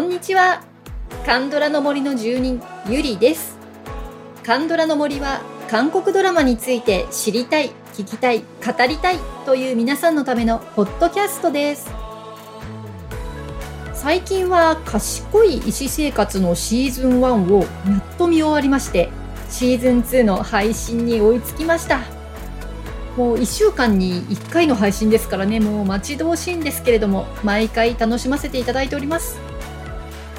んにちは。カンドラの森の住人ゆりです。カンドラの森は韓国ドラマについて知りたい聞きたい語りたいという皆さんのためのポッドキャストです。最近は賢い医師生活のシーズン1をやっと見終わりましてシーズン2の配信に追いつきました。もう1週間に1回の配信ですからねもう待ち遠しいんですけれども毎回楽しませていただいております、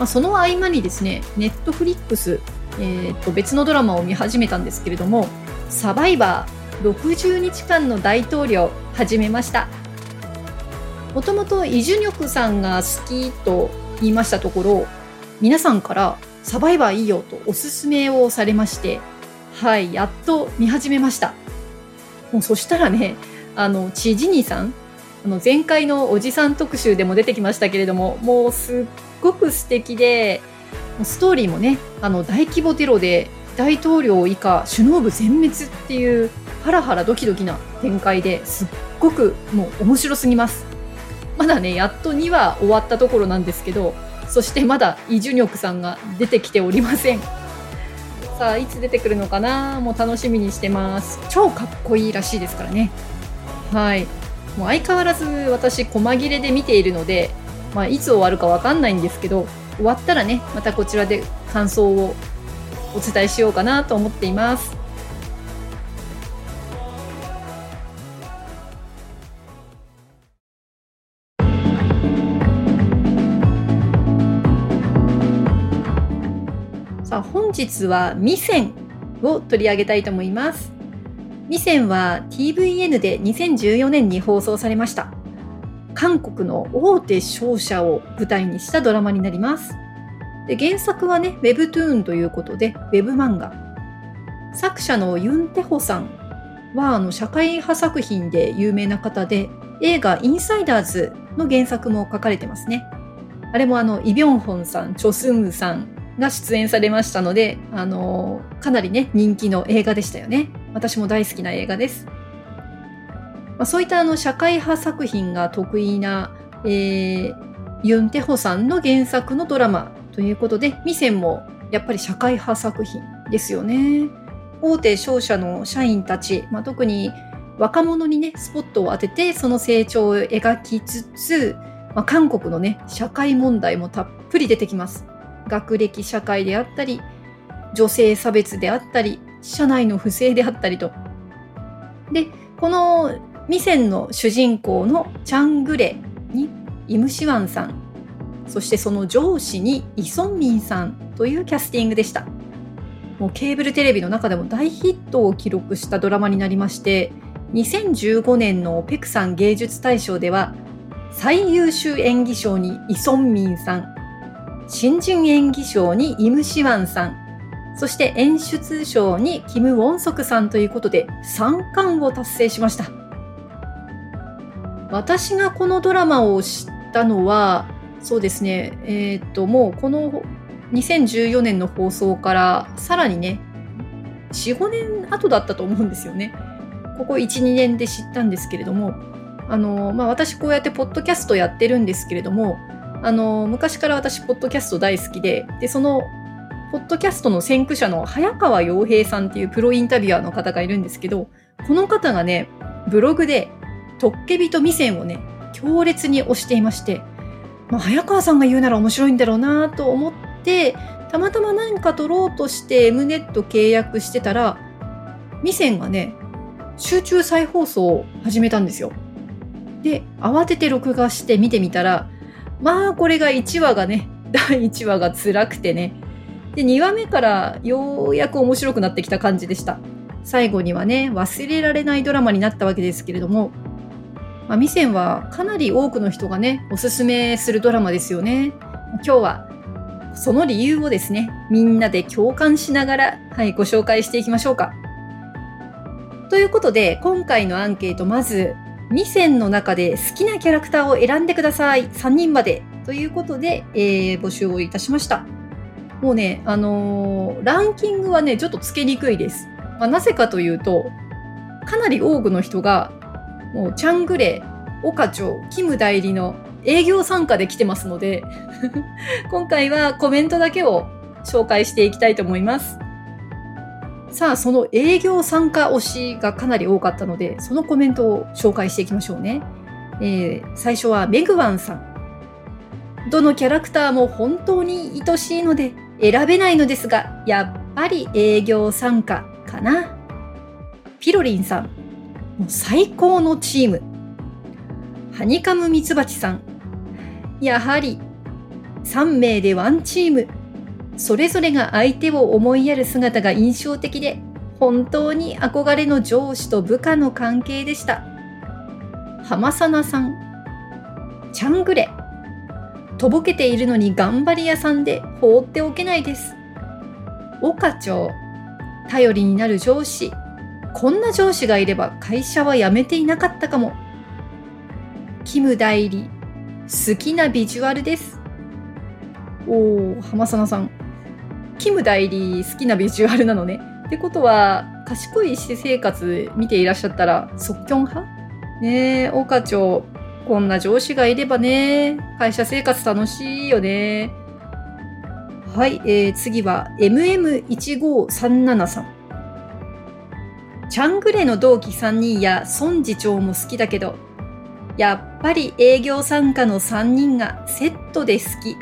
まあ、その合間にですねネットフリックス、えー、と別のドラマを見始めたんですけれどもサバイバー60日間の大統領始めました。もともとイ・ジュニョクさんが好きと言いましたところ皆さんからサバイバーいいよとおすすめをされましてはいやっと見始めました。もうそしたらねあのチジニーさんあの前回のおじさん特集でも出てきましたけれどももうすっごく素敵でストーリーもねあの大規模テロで大統領以下首脳部全滅っていうハラハラドキドキな展開ですっごくもう面白すぎます。まだねやっと2話終わったところなんですけどそしてまだイ・ジュニョクさんが出てきておりません。さあいつ出てくるのかな？もう楽しみにしてます。超かっこいいらしいですからね。はい。もう相変わらず私細切れで見ているので、まあ、いつ終わるかわかんないんですけど終わったらねまたこちらで感想をお伝えしようかなと思っていますさあ本日はミセンを取り上げたいと思います。ミセンは TVN で2014年に放送されました。韓国の大手商社を舞台にしたドラマになります。で原作はね、Webtoon ということで、Web 漫画。作者のユン・テホさんはあの社会派作品で有名な方で、映画インサイダーズの原作も書かれてますね。あれもあの、イ・ビョンホンさん、チョ・スンウさん、が出演されましたので、あのかなりね、人気の映画でしたよね。私も大好きな映画です。まあ、そういったあの社会派作品が得意な、えー、ユン・テホさんの原作のドラマということで、ミセンもやっぱり社会派作品ですよね。大手商社の社員たち、まあ、特に若者にね、スポットを当てて、その成長を描きつつ、まあ、韓国のね、社会問題もたっぷり出てきます。学歴社会であったり女性差別であったり社内の不正であったりとでこのミセンの主人公のチャングレにイムシワンさんそしてその上司にイソンミンさんというキャスティングでしたもうケーブルテレビの中でも大ヒットを記録したドラマになりまして2015年のペクサン芸術大賞では最優秀演技賞にイソンミンさん新人演技賞にイム・シワンさん、そして演出賞にキム・ウォンソクさんということで3冠を達成しました。私がこのドラマを知ったのは、そうですね、えー、っと、もうこの2014年の放送からさらにね、4、5年後だったと思うんですよね。ここ1、2年で知ったんですけれども、あの、まあ、私こうやってポッドキャストやってるんですけれども、あの昔から私ポッドキャスト大好きででそのポッドキャストの先駆者の早川洋平さんっていうプロインタビュアーの方がいるんですけどこの方がねブログでトッケビとミセンをね強烈に推していまして、まあ、早川さんが言うなら面白いんだろうなと思ってたまたま何か撮ろうとして M ネット契約してたらミセンがね集中再放送を始めたんですよ。で慌てて録画して見てみたらまあこれが1話がね 第1話が辛くてねで2話目からようやく面白くなってきた感じでした最後にはね忘れられないドラマになったわけですけれども、まあ、ミセンはかなり多くの人がねおすすめするドラマですよね今日はその理由をですねみんなで共感しながら、はい、ご紹介していきましょうかということで今回のアンケートまず2選の中で好きなキャラクターを選んでください。3人まで。ということで、えー、募集をいたしました。もうね、あのー、ランキングはね、ちょっとつけにくいです。まあ、なぜかというと、かなり多くの人が、もう、チャングレ、オカチョウ、キム代理の営業参加で来てますので 今回はコメントだけを紹介していきたいと思います。さあ、その営業参加推しがかなり多かったので、そのコメントを紹介していきましょうね。えー、最初はメグワンさん。どのキャラクターも本当に愛しいので選べないのですが、やっぱり営業参加かな。ピロリンさん。もう最高のチーム。ハニカムミツバチさん。やはり3名でワンチーム。それぞれが相手を思いやる姿が印象的で、本当に憧れの上司と部下の関係でした。浜さなさん。チャングレ。とぼけているのに頑張り屋さんで放っておけないです。岡長。頼りになる上司。こんな上司がいれば会社は辞めていなかったかも。キム代理。好きなビジュアルです。おお、浜さなさん。キム代理好きなビジュアルなのね。ってことは、賢い私生活見ていらっしゃったら、即興派？ねえ、岡長、こんな上司がいればね、会社生活楽しいよね。はい、えー、次は MM1537 さん。チャングレの同期3人や孫次長も好きだけど、やっぱり営業参加の3人がセットで好き。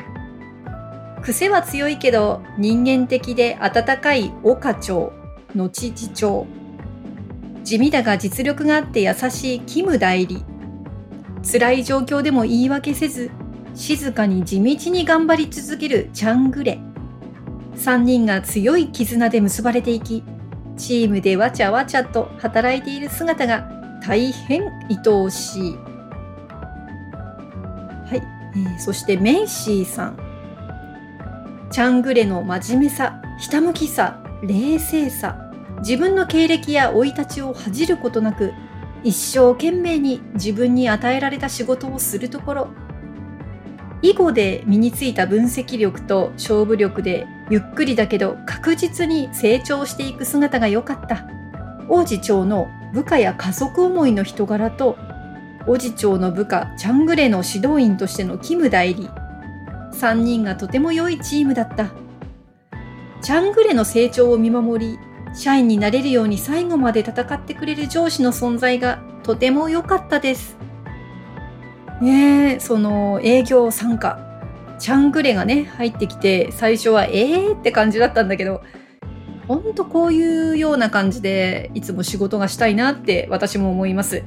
癖は強いけど人間的で温かい岡長、後次長。地味だが実力があって優しいキム代理。辛い状況でも言い訳せず、静かに地道に頑張り続けるチャングレ。3人が強い絆で結ばれていき、チームでわちゃわちゃと働いている姿が大変愛おしい。はい、えー、そしてメイシーさん。チャングレの真面目さ、ひたむきさ、冷静さ、自分の経歴や生い立ちを恥じることなく、一生懸命に自分に与えられた仕事をするところ、囲碁で身についた分析力と勝負力でゆっくりだけど確実に成長していく姿が良かった。王子長の部下や家族思いの人柄と、王子長の部下チャングレの指導員としてのキム代理、3人がとても良いチームだった。チャングレの成長を見守り、社員になれるように最後まで戦ってくれる上司の存在がとても良かったです。ねえ、その営業参加、チャングレがね、入ってきて、最初はえーって感じだったんだけど、ほんとこういうような感じで、いつも仕事がしたいなって私も思います。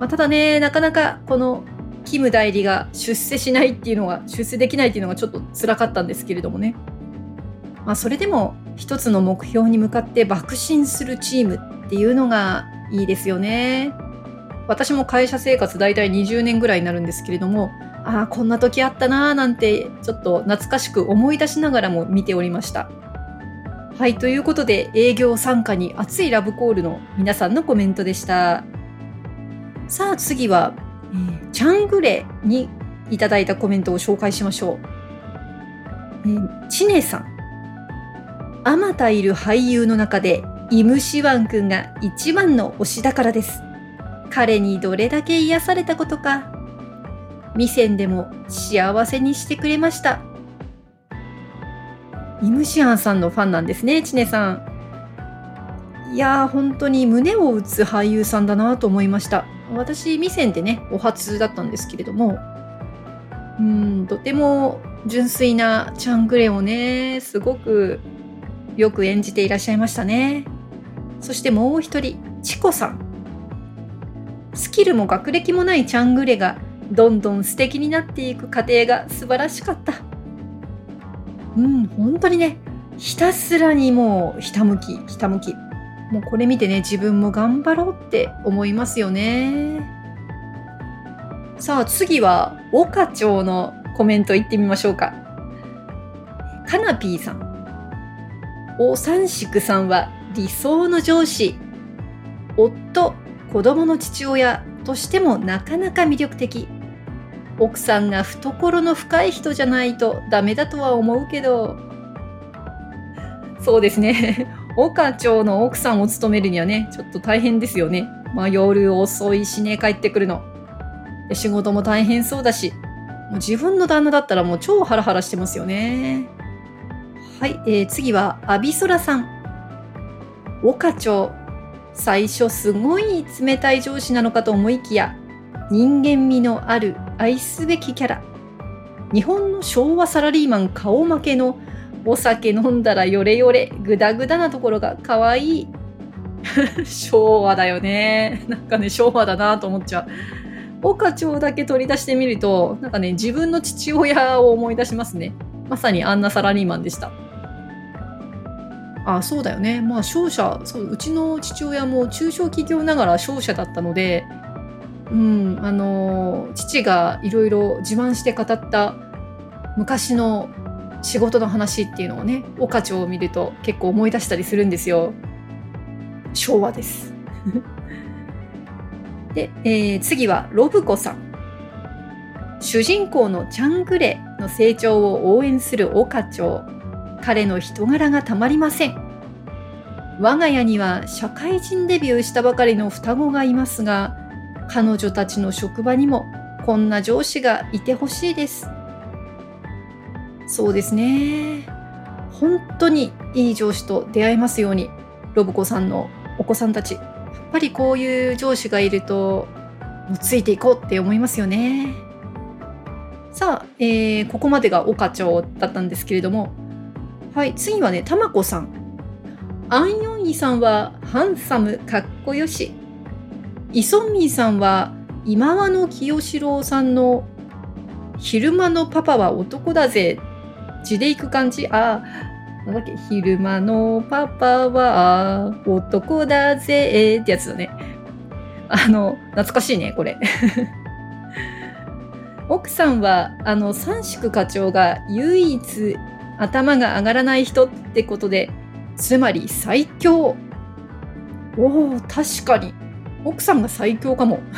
まあ、ただね、なかなかこのキム代理が出世しないっていうのが、出世できないっていうのがちょっと辛かったんですけれどもね。まあ、それでも一つの目標に向かって爆心するチームっていうのがいいですよね。私も会社生活大体20年ぐらいになるんですけれども、ああ、こんな時あったなーなんてちょっと懐かしく思い出しながらも見ておりました。はい、ということで営業参加に熱いラブコールの皆さんのコメントでした。さあ次はえー、チャングレにいただいたコメントを紹介しましょう。えー、チネさん。あまたいる俳優の中で、イムシワン君が一番の推しだからです。彼にどれだけ癒されたことか。ミセンでも幸せにしてくれました。イムシアンさんのファンなんですね、チネさん。いやー、本当に胸を打つ俳優さんだなと思いました。私、ミセンでね、お初だったんですけれども、うん、とても純粋なチャングレをね、すごくよく演じていらっしゃいましたね。そしてもう一人、チコさん。スキルも学歴もないチャングレがどんどん素敵になっていく過程が素晴らしかった。うん、本当にね、ひたすらにもうひたむき、ひたむき。もうこれ見てね、自分も頑張ろうって思いますよね。さあ次は、岡町のコメントいってみましょうか。カナピーさん。お三宿さんは理想の上司。夫、子供の父親としてもなかなか魅力的。奥さんが懐の深い人じゃないとダメだとは思うけど。そうですね。岡町の奥さんを務めるにはね、ちょっと大変ですよね。まあ夜遅いしね、帰ってくるの。仕事も大変そうだしも、う自分の旦那だったらもう超ハラハラしてますよね。はい、えー、次はアビソラさん。岡長。最初すごい冷たい上司なのかと思いきや、人間味のある愛すべきキャラ。日本の昭和サラリーマン顔負けのお酒飲んだらヨレヨレ、グダグダなところが可愛い。昭和だよね。なんかね、昭和だなと思っちゃう。岡町だけ取り出してみると、なんかね、自分の父親を思い出しますね。まさにあんなサラリーマンでした。あ、そうだよね。まあ、商社、そう、うちの父親も中小企業ながら商社だったので、うん、あの、父がいろいろ自慢して語った昔の仕事の話っていうのをね、岡町を見ると結構思い出したりするんですよ。昭和です。で、えー、次はロブコさん。主人公のチャングレの成長を応援する岡町。彼の人柄がたまりません。我が家には社会人デビューしたばかりの双子がいますが、彼女たちの職場にもこんな上司がいてほしいです。そうですね。本当にいい上司と出会えますように、ロブコさんのお子さんたち、やっぱりこういう上司がいると、もうついていこうって思いますよね。さあ、えー、ここまでが岡町だったんですけれども、はい、次はね、たまこさん。アンヨンイさんはハンサム、かっこよし。イソンミーさんは今和の清志郎さんの昼間のパパは男だぜ字でいく感じあなんだっけ昼間のパパは男だぜってやつだね。あの、懐かしいね、これ。奥さんは、あの、三宿課長が唯一頭が上がらない人ってことで、つまり最強。おお、確かに。奥さんが最強かも。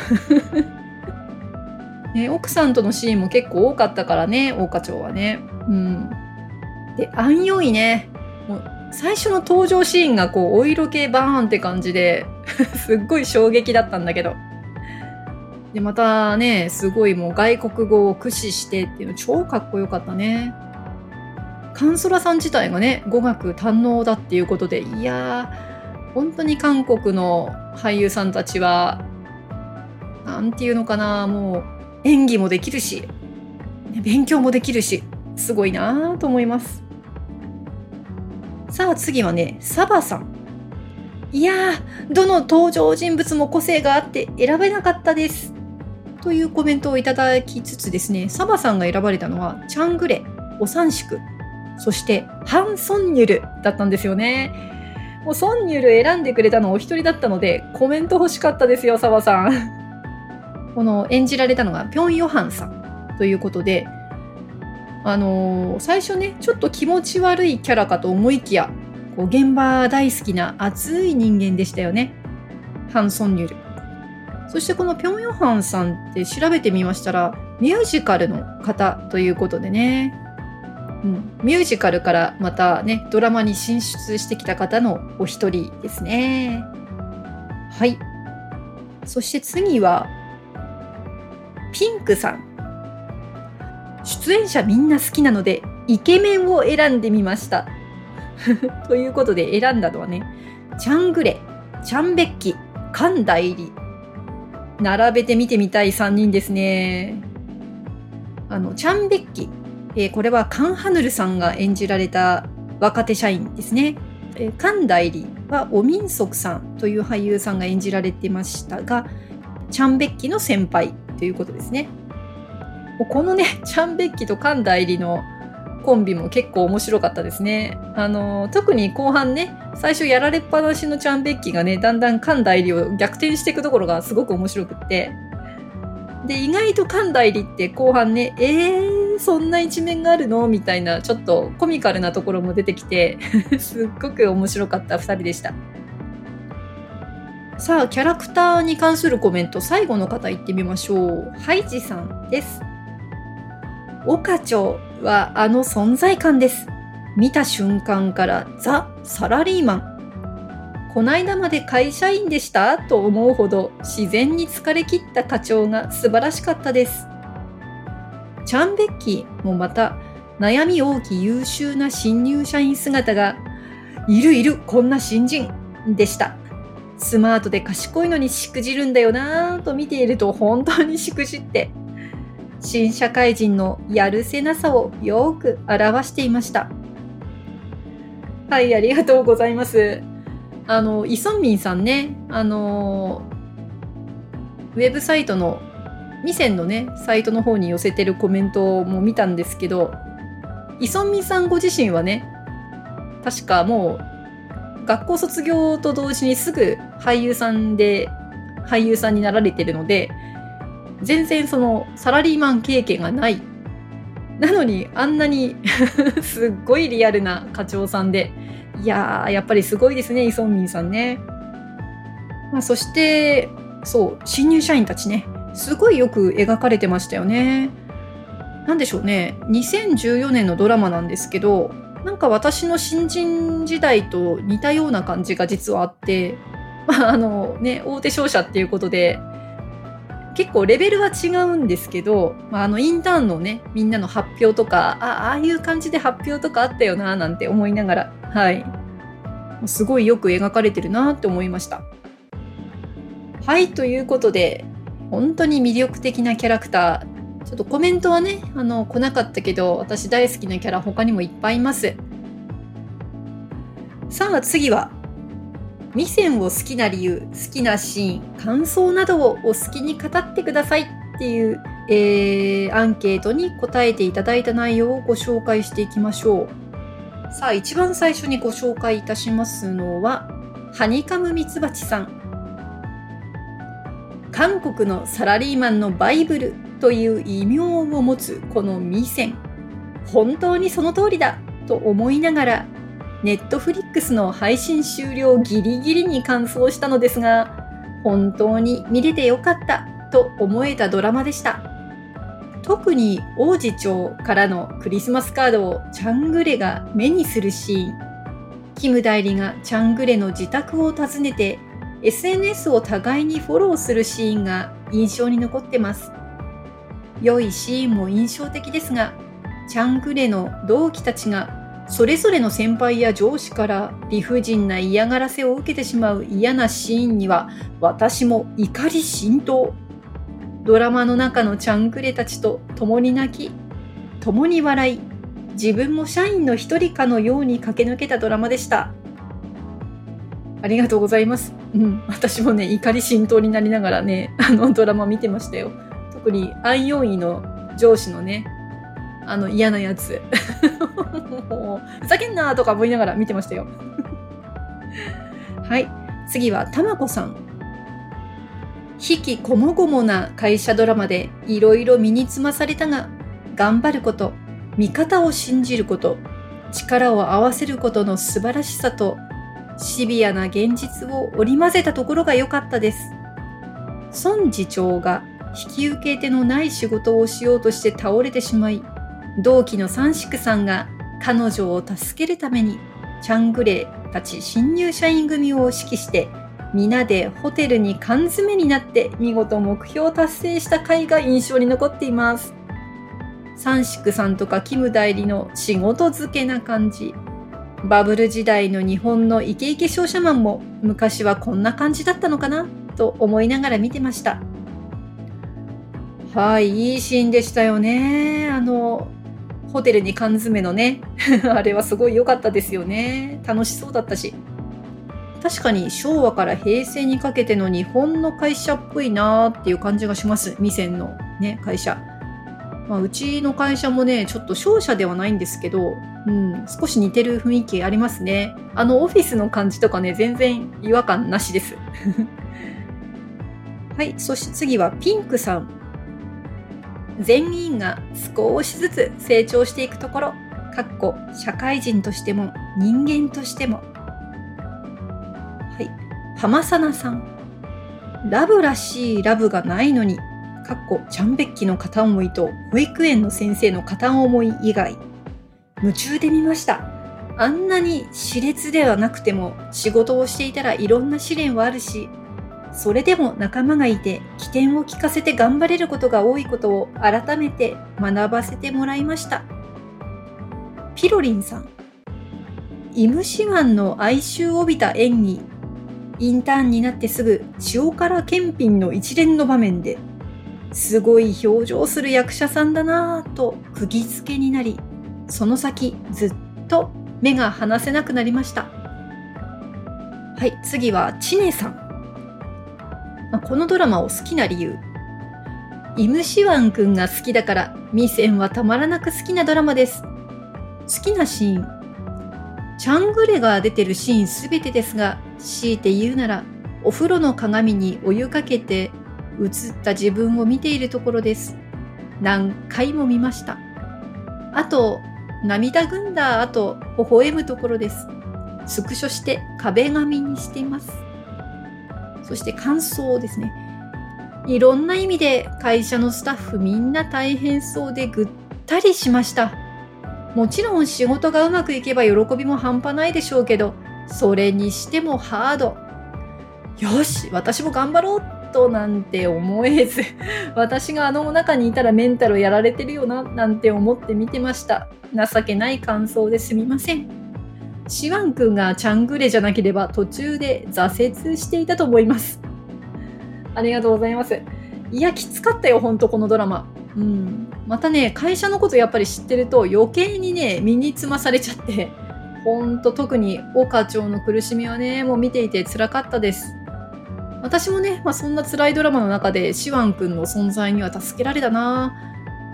ね、奥さんとのシーンも結構多かったからね、大花町はね。うん。で、アンヨイね。もう最初の登場シーンがこう、お色系バーンって感じで すっごい衝撃だったんだけど。で、またね、すごいもう外国語を駆使してっていうの超かっこよかったね。カンソラさん自体がね、語学堪能だっていうことで、いやー、本当に韓国の俳優さんたちは、なんていうのかな、もう演技もできるし、勉強もできるし、すごいなと思います。さあ次はね、サバさん。いやー、どの登場人物も個性があって選べなかったです。というコメントをいただきつつですね、サバさんが選ばれたのは、チャングレ、オサンシク、そしてハン・ソンニュルだったんですよね。もうソンニュル選んでくれたのお一人だったので、コメント欲しかったですよ、サバさん。この演じられたのがピョン・ヨハンさんということで、あのー、最初ねちょっと気持ち悪いキャラかと思いきやこう現場大好きな熱い人間でしたよねハン・ソンニュルそしてこのピョン・ヨハンさんって調べてみましたらミュージカルの方ということでね、うん、ミュージカルからまたねドラマに進出してきた方のお一人ですね。はい。そして次はピンクさん。出演者みんな好きなのでイケメンを選んでみました。ということで選んだのはねチャングレチャンベッキカンダイリ。並べて見てみたい3人ですね。あのチャンベッキ、えー、これはカン・ハヌルさんが演じられた若手社員ですね、えー、カンダイリはオミンソクさんという俳優さんが演じられてましたがチャンベッキの先輩ということですねこのね、チャンベッキとカン代理のコンビも結構面白かったですね。あの、特に後半ね、最初やられっぱなしのチャンベッキがね、だんだんカン代理を逆転していくところがすごく面白くって。で、意外とカン代理って後半ね、えー、そんな一面があるの？みたいな、ちょっとコミカルなところも出てきて すっごく面白かった二人でした。さあ、キャラクターに関するコメント、最後の方行ってみましょう。ハイジさんです。岡町はあの存在感です。見た瞬間からザ・サラリーマン。こないだまで会社員でした？と思うほど自然に疲れ切った課長が素晴らしかったです。チャンベッキーもまた悩み大き優秀な新入社員姿がいるいるこんな新人でした。スマートで賢いのにしくじるんだよなぁと見ていると本当にしくじって新社会人のやるせなさをよく表していました。はい、ありがとうございます。あの、イソンミンさんね、あの、ウェブサイトの、ミセンのね、サイトの方に寄せてるコメントも見たんですけど、イソンミンさんご自身はね、確かもう、学校卒業と同時にすぐ俳優さんで、俳優さんになられてるので、全然そのサラリーマン経験がない。なのにあんなに すっごいリアルな課長さんでいやーやっぱりすごいですねイ・ソンミンさんね、まあ、そしてそう新入社員たちね。すごいよく描かれてましたよね。なんでしょうね。2014年のドラマなんですけどなんか私の新人時代と似たような感じが実はあってまああのね大手商社っていうことで結構レベルは違うんですけど、まあ、あのインターンのねみんなの発表とかあああいう感じで発表とかあったよななんて思いながらはい。すごいよく描かれてるなって思いました。はいということで本当に魅力的なキャラクター。ちょっとコメントはねあの来なかったけど私大好きなキャラ他にもいっぱいいます。さあ次はミセンを好きな理由、好きなシーン、感想などをお好きに語ってください。っていう、えー、アンケートに答えていただいた内容をご紹介していきましょう。さあ、一番最初にご紹介いたしますのは、ハニカムミツバチさん。韓国のサラリーマンのバイブルという異名を持つこのミセン。本当にその通りだと思いながらネットフリックスの配信終了ギリギリに完走したのですが、本当に見れてよかったと思えたドラマでした。特に王子町からのクリスマスカードをチャングレが目にするシーン。キム代理がチャングレの自宅を訪ねて SNS を互いにフォローするシーンが印象に残ってます。良いシーンも印象的ですが、チャングレの同期たちがそれぞれの先輩や上司から理不尽な嫌がらせを受けてしまう嫌なシーンには私も怒り心頭。ドラマの中のチャンクレたちと共に泣き、共に笑い、自分も社員の一人かのように駆け抜けたドラマでした。ありがとうございます。うん、私もね、怒り心頭になりながらね、あのドラマ見てましたよ。特にアンヨンイの上司のね、あの嫌なやつ。ふざけんなとか思いながら見てましたよ。はい。次は、たまこさん。引きこもごもな会社ドラマでいろいろ身につまされたが、頑張ること、味方を信じること、力を合わせることの素晴らしさと、シビアな現実を織り交ぜたところが良かったです。孫次長が引き受け手のない仕事をしようとして倒れてしまい、同期の三宿さんが彼女を助けるためにチャングレーたち新入社員組を指揮して皆でホテルに缶詰になって見事目標を達成した回が印象に残っています。三宿さんとかキム代理の仕事漬けな感じ。バブル時代の日本のイケイケ商社マンも昔はこんな感じだったのかな？と思いながら見てました。はい、いいシーンでしたよね。あの、ホテルに缶詰のね、あれはすごい良かったですよね。楽しそうだったし。確かに昭和から平成にかけての日本の会社っぽいなーっていう感じがします。未線のね、会社。まあ、うちの会社もね、ちょっと商社ではないんですけど、うん、少し似てる雰囲気ありますね。あのオフィスの感じとかね、全然違和感なしです。はい、そして次はピンクさん。全員が少しずつ成長していくところ、かっこ社会人としても人間としても。浜さなさん。ラブらしいラブがないのに、かっこチャンベッキの片思いと保育園の先生の片思い以外。夢中で見ました。あんなに熾烈ではなくても仕事をしていたらいろんな試練はあるし、それでも仲間がいて起点を聞かせて頑張れることが多いことを改めて学ばせてもらいましたピロリンさんイムシワンの哀愁を帯びた演技インターンになってすぐ塩辛検品の一連の場面ですごい表情する役者さんだなぁと釘付けになりその先ずっと目が離せなくなりました。はい次はチネさん。まあ、このドラマを好きな理由。イムシワンくんが好きだからミセンはたまらなく好きなドラマです。好きなシーン。チャングレが出てるシーンすべてですが強いて言うならお風呂の鏡にお湯かけて映った自分を見ているところです何回も見ましたあと涙ぐんだ後微笑むところですスクショして壁紙にしていますそして感想ですね。いろんな意味で会社のスタッフみんな大変そうでぐったりしました。もちろん仕事がうまくいけば喜びも半端ないでしょうけど、それにしてもハード。よし、私も頑張ろうとなんて思えず、私があの中にいたらメンタルやられてるよななんて思って見てました。情けない感想ですみません。シワン君がチャングレじゃなければ途中で挫折していたと思います。ありがとうございます。いや、きつかったよ、ほんとこのドラマ。うん。またね、会社のことやっぱり知ってると余計にね、身につまされちゃって、ほんと特に岡町の苦しみはね、もう見ていて辛かったです。私もね、まあ、そんな辛いドラマの中でシワン君の存在には助けられたな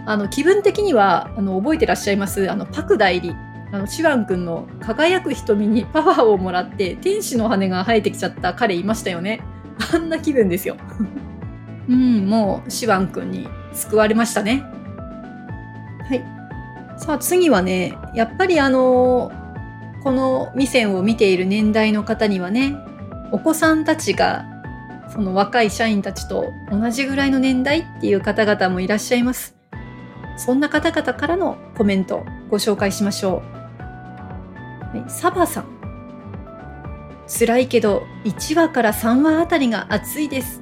あの、気分的には、あの、覚えてらっしゃいます、あの、パク代理。あのシワン君の輝く瞳に パワーをもらって天使の羽が生えてきちゃった彼いましたよね。あんな気分ですよ。うん、もうシワン君に救われましたね。はい。さあ次はね、やっぱりあのこの未線を見ている年代の方にはね、お子さんたちがその若い社員たちと同じぐらいの年代っていう方々もいらっしゃいます。そんな方々からのコメントご紹介しましょう。サバさん。辛いけど1話から3話あたりが熱いです。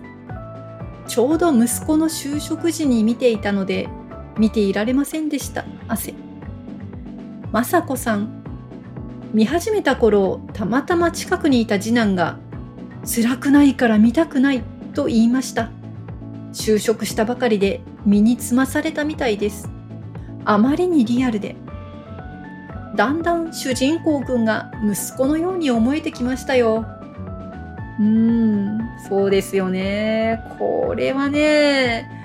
ちょうど息子の就職時に見ていたので見ていられませんでした。汗。まさこさん。見始めた頃たまたま近くにいた次男が辛くないから見たくないと言いました。就職したばかりで身につまされたみたいです。あまりにリアルでだんだん主人公くんが息子のように思えてきましたよ。うーん、そうですよね。これはね、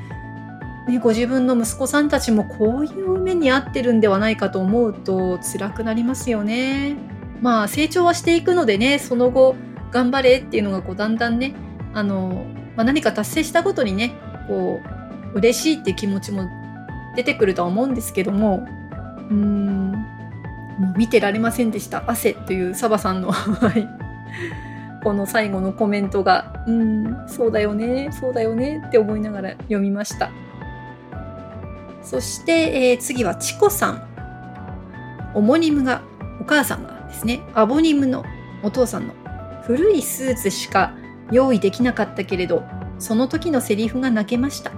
ね、ご自分の息子さんたちもこういう目に遭ってるんではないかと思うと辛くなりますよね。まあ成長はしていくのでね、その後頑張れっていうのがこうだんだんね、あの、まあ、何か達成したことにね、こう、嬉しいっていう気持ちも出てくるとは思うんですけども、うーん、もう見てられませんでした。汗というサバさんの この最後のコメントが、うん、そうだよね、そうだよねって思いながら読みました。そして、えー、次はチコさん。オモニムが、お母さんがですね、アボニムのお父さんの古いスーツしか用意できなかったけれど、その時のセリフが泣けました。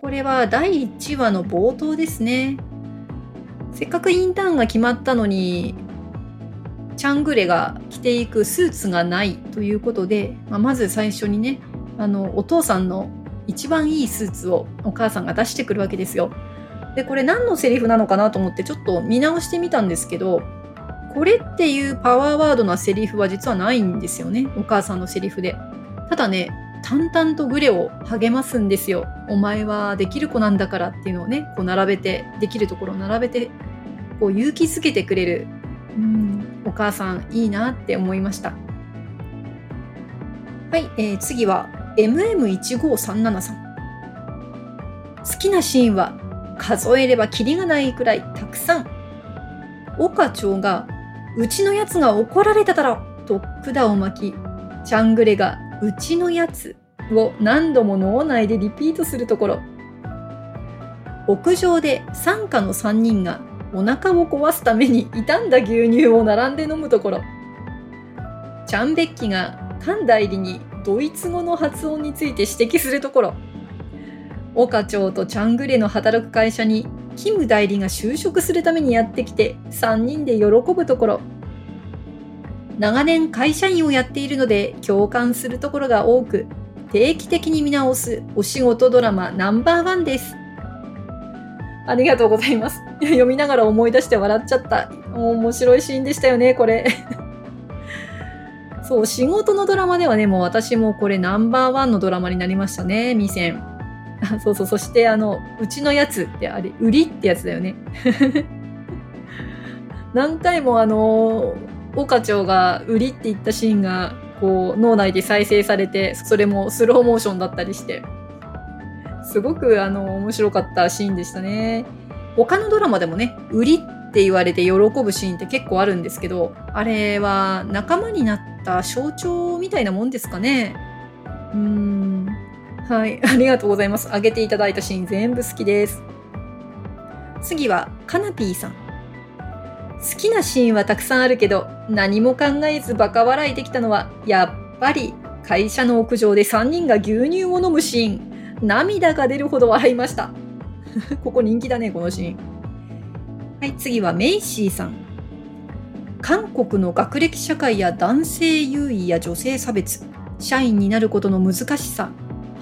これは第1話の冒頭ですね。せっかくインターンが決まったのにチャングレが着ていくスーツがないということで、まあ、まず最初にねあのお父さんの一番いいスーツをお母さんが出してくるわけですよ。でこれ何のセリフなのかなと思ってちょっと見直してみたんですけどこれっていうパワーワードなセリフは実はないんですよねお母さんのセリフで。ただね淡々とグレを励ますんですよ。お前はできる子なんだからっていうのをね、こう並べて、できるところを並べて、こう勇気づけてくれる、うん、お母さんいいなって思いました。はい、えー、次は MM1537 さん。好きなシーンは数えればキリがないくらいたくさん。岡長が、うちのやつが怒られただろと管を巻き、チャングレがうちのやつを何度も脳内でリピートするところ屋上で傘下の3人がお腹を壊すために傷んだ牛乳を並んで飲むところチャンベッキがカン代理にドイツ語の発音について指摘するところ。岡町とチャングレの働く会社にキム代理が就職するためにやってきて3人で喜ぶところ。長年会社員をやっているので共感するところが多く定期的に見直すお仕事ドラマナンバーワンです。ありがとうございます。読みながら思い出して笑っちゃった。面白いシーンでしたよねこれ。そう仕事のドラマではねもう私もこれナンバーワンのドラマになりましたねミセン そうそう、そしてあの、うちのやつってあれ、売りってやつだよね。何回もあの、岡町が売りって言ったシーンが、こう、脳内で再生されて、それもスローモーションだったりして、すごくあの、面白かったシーンでしたね。他のドラマでもね、売りって言われて喜ぶシーンって結構あるんですけど、あれは仲間になった象徴みたいなもんですかね。うーん。はい、ありがとうございます。あげていただいたシーン全部好きです。次は、カナピーさん。好きなシーンはたくさんあるけど、何も考えずバカ笑いできたのは、やっぱり会社の屋上で3人が牛乳を飲むシーン。涙が出るほど笑いました。ここ人気だね、このシーン。はい、次はメイシーさん。韓国の学歴社会や男性優位や女性差別、社員になることの難しさ、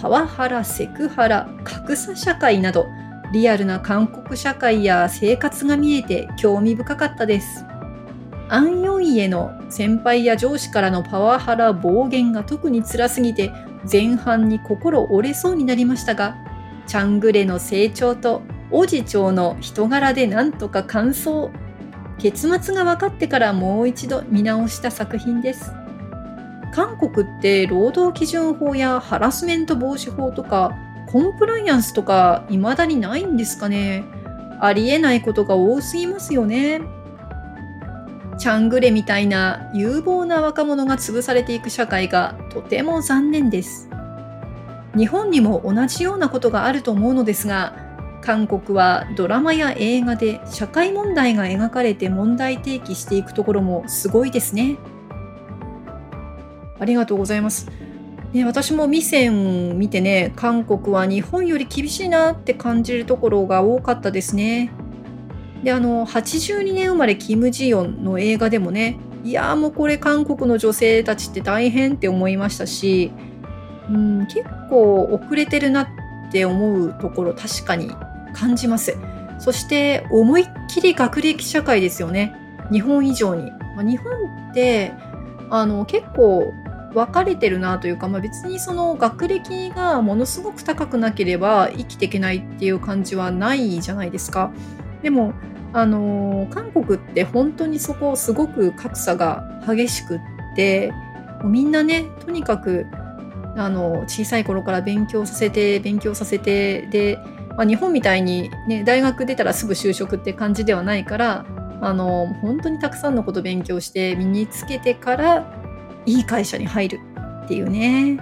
パワハラ、セクハラ、格差社会など、リアルな韓国社会や生活が見えて興味深かったです。アンヨンイへの先輩や上司からのパワハラ暴言が特に辛すぎて前半に心折れそうになりましたが、チャングレの成長と王子町の人柄でなんとか完走。結末が分かってからもう一度見直した作品です。韓国って労働基準法やハラスメント防止法とかコンプライアンスとか未だにないんですかねありえないことが多すぎますよね。チャングレみたいな有望な若者が潰されていく社会がとても残念です。日本にも同じようなことがあると思うのですが、韓国はドラマや映画で社会問題が描かれて問題提起していくところもすごいですね。ありがとうございます。ね、私もミセン見てね、韓国は日本より厳しいなって感じるところが多かったですね。で、あの、82年生まれキム・ジヨンの映画でもね、いやもうこれ韓国の女性たちって大変って思いましたし、うん、結構遅れてるなって思うところ確かに感じます。そして思いっきり学歴社会ですよね。日本以上に。まあ、日本ってあの結構分かれてるなというか、まあ、別にその学歴がものすごく高くなければ生きていけないっていう感じはないじゃないですか。でもあの韓国って本当にそこすごく格差が激しくってもうみんなねとにかくあの小さい頃から勉強させて勉強させてで、まあ、日本みたいに、ね、大学出たらすぐ就職って感じではないからあの本当にたくさんのこと勉強して身につけてからいい会社に入るっていうね。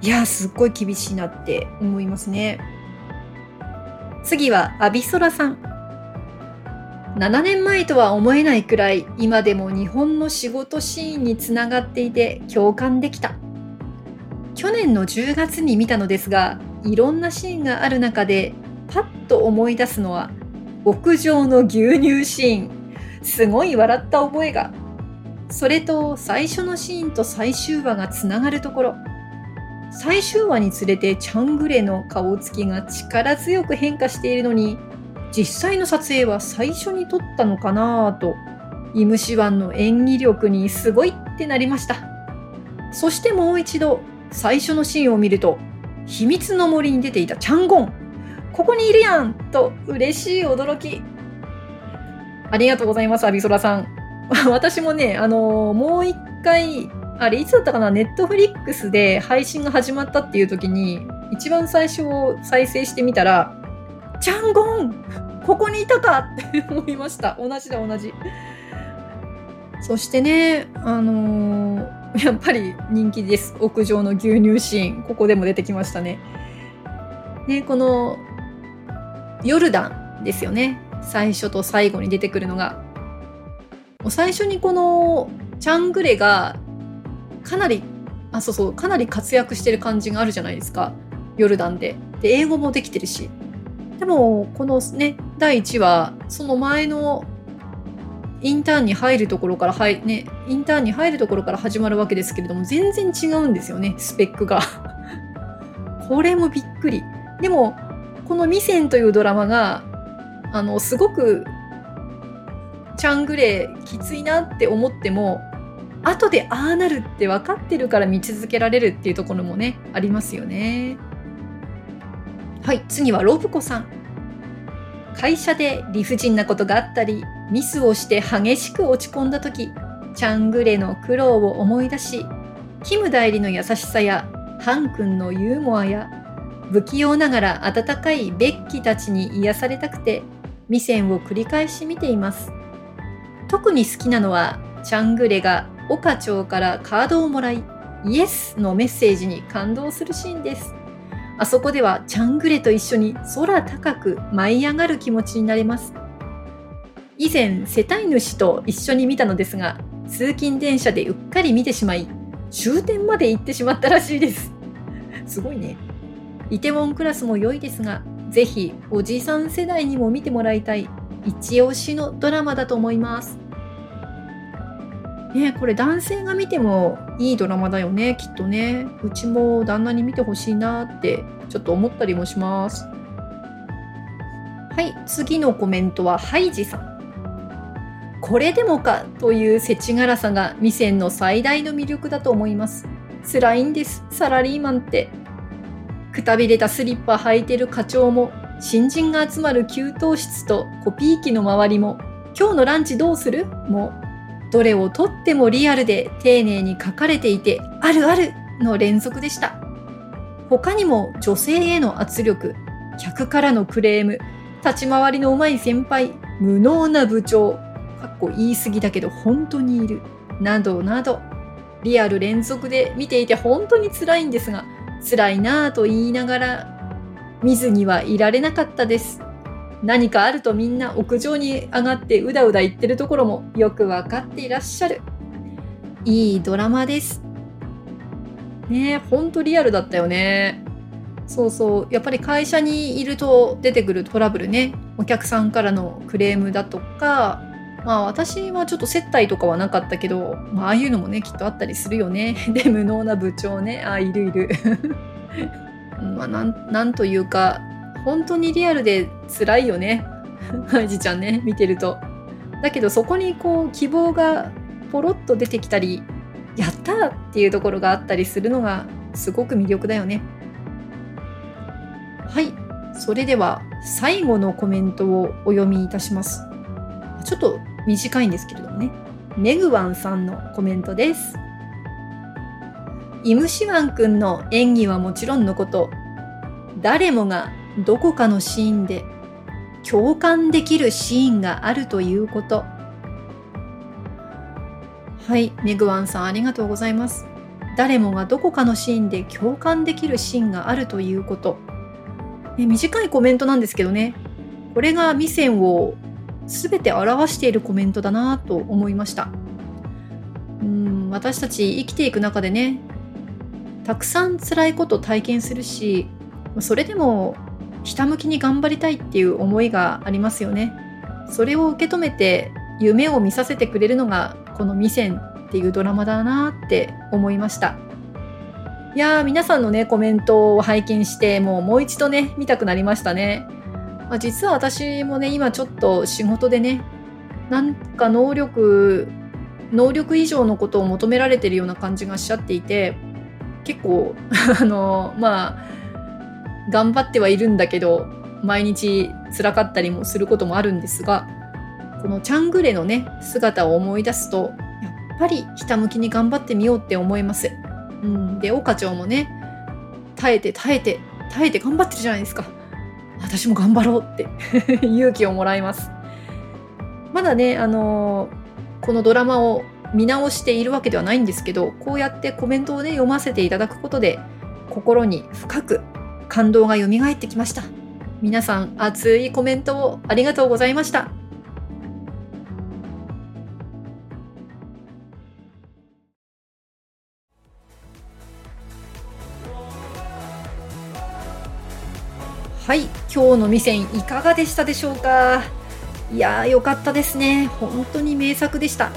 いやすっごい厳しいなって思いますね。次はアビソラさん。7年前とは思えないくらい今でも日本の仕事シーンにつながっていて共感できた。去年の10月に見たのですがいろんなシーンがある中でパッと思い出すのは屋上の牛乳シーン。すごい笑った覚えが。それと最初のシーンと最終話がつながるところ。最終話につれてチャングレの顔つきが力強く変化しているのに実際の撮影は最初に撮ったのかなぁとイムシワンの演技力にすごいってなりました。そしてもう一度最初のシーンを見ると秘密の森に出ていたチャンゴン。ここにいるやん。と嬉しい驚き。ありがとうございますアビソラさん。私もね、あのー、もう一回、あれ、いつだったかな、ネットフリックスで配信が始まったっていう時に、一番最初を再生してみたら、チャンゴン！ここにいたか！って思いました。同じだ、同じ。そしてね、あのー、やっぱり人気です。屋上の牛乳シーン。ここでも出てきましたね。ね、この、ヨルダンですよね。最初と最後に出てくるのが。最初にこのチャングレがかなりあそうそうかなり活躍してる感じがあるじゃないですかヨルダンでで英語もできてるしでもこのね第1話その前のインターンに入るところからはいねインターンに入るところから始まるわけですけれども全然違うんですよねスペックが。これもびっくり。でもこの「ミセン」というドラマがあのすごくチャングレーきついなって思っても後でああなるって分かってるから見続けられるっていうところもねありますよね。はい次はロブコさん。会社で理不尽なことがあったりミスをして激しく落ち込んだ時チャングレの苦労を思い出しキム代理の優しさやハン君のユーモアや不器用ながら温かいベッキたちに癒されたくてミセンを繰り返し見ています。特に好きなのはチャングレが岡町からカードをもらいイエスのメッセージに感動するシーンです。あそこではチャングレと一緒に空高く舞い上がる気持ちになれます。以前世帯主と一緒に見たのですが通勤電車でうっかり見てしまい終点まで行ってしまったらしいです。すごいね。イテウォンクラスも良いですがぜひおじさん世代にも見てもらいたい一押しのドラマだと思います。ねこれ男性が見てもいいドラマだよねきっとね。うちも旦那に見てほしいなってちょっと思ったりもします。はい次のコメントはハイジさん。これでもかという世知辛さが未線の最大の魅力だと思います。辛いんですサラリーマンって。くたびれたスリッパ履いてる課長も新人が集まる給湯室とコピー機の周りも今日のランチどうする？もどれをとってもリアルで丁寧に書かれていてあるあるの連続でした。他にも女性への圧力客からのクレーム立ち回りのうまい先輩無能な部長かっこ言い過ぎだけど本当にいるなどなどリアル連続で見ていて本当に辛いんですが辛いなぁと言いながら見ずにはいられなかったです。何かあるとみんな屋上に上がってうだうだ言ってるところもよくわかっていらっしゃる。いいドラマです。ねえほんとリアルだったよね。そうそう。やっぱり会社にいると出てくるトラブルね。お客さんからのクレームだとか。まあ私はちょっと接待とかはなかったけど、まあ、ああいうのもねきっとあったりするよね。で無能な部長ね。あいるいる。まあなんなんというか本当にリアルで辛いよね。ハイジちゃんね見てると。だけどそこにこう希望がポロッと出てきたりやったっていうところがあったりするのがすごく魅力だよね。はい。それでは最後のコメントをお読みいたします。ちょっと短いんですけれどもね。ネグワンさんのコメントです。イムシワン君の演技はもちろんのこと。誰もがどこかのシーンで共感できるシーンがあるということ。はいメグワンさんありがとうございます。誰もがどこかのシーンで共感できるシーンがあるということ、ね、短いコメントなんですけどね。これが未線を全て表しているコメントだなと思いました。うん私たち生きていく中でねたくさん辛いこと体験するしそれでもひたむきに頑張りたいっていう思いがありますよね。それを受け止めて夢を見させてくれるのがこの「ミセン」っていうドラマだなって思いました。いやー皆さんのねコメントを拝見してもうもう一度ね見たくなりましたね。まあ、実は私もね今ちょっと仕事でねなんか能力能力以上のことを求められてるような感じがしちゃっていて結構 あのまあ頑張ってはいるんだけど毎日辛かったりもすることもあるんですがこのチャングレのね姿を思い出すとやっぱりひたむきに頑張ってみようって思います。うん、で岡長もね耐えて耐えて耐えて頑張ってるじゃないですか。私も頑張ろうって 勇気をもらいます。まだね、あのー、このドラマを見直しているわけではないんですけど、こうやってコメントをね、読ませていただくことで、心に深く感動が蘇ってきました。皆さん、熱いコメントをありがとうございました。はい、今日の店いかがでしたでしょうか？いやー良かったですね。本当に名作でした。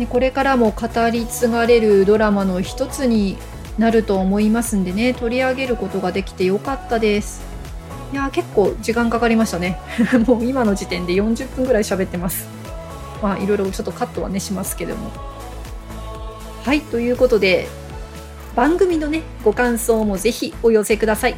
ね、これからも語り継がれるドラマの一つになると思いますんでね。取り上げることができてよかったです。いや結構時間かかりましたね。もう今の時点で40分ぐらい喋ってます。まあいろいろちょっとカットはねしますけども。はいということで番組のねご感想もぜひお寄せください。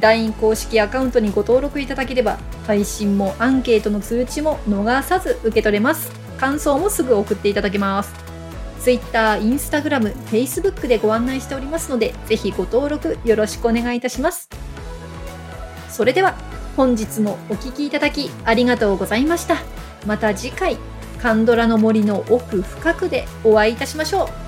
LINE 公式アカウントにご登録いただければ配信もアンケートの通知も逃さず受け取れます。感想もすぐ送っていただけます。Twitter、Instagram、Facebook でご案内しておりますのでぜひご登録よろしくお願いいたします。それでは本日もお聴きいただきありがとうございました。また次回カンドラの森の奥深くでお会いいたしましょう。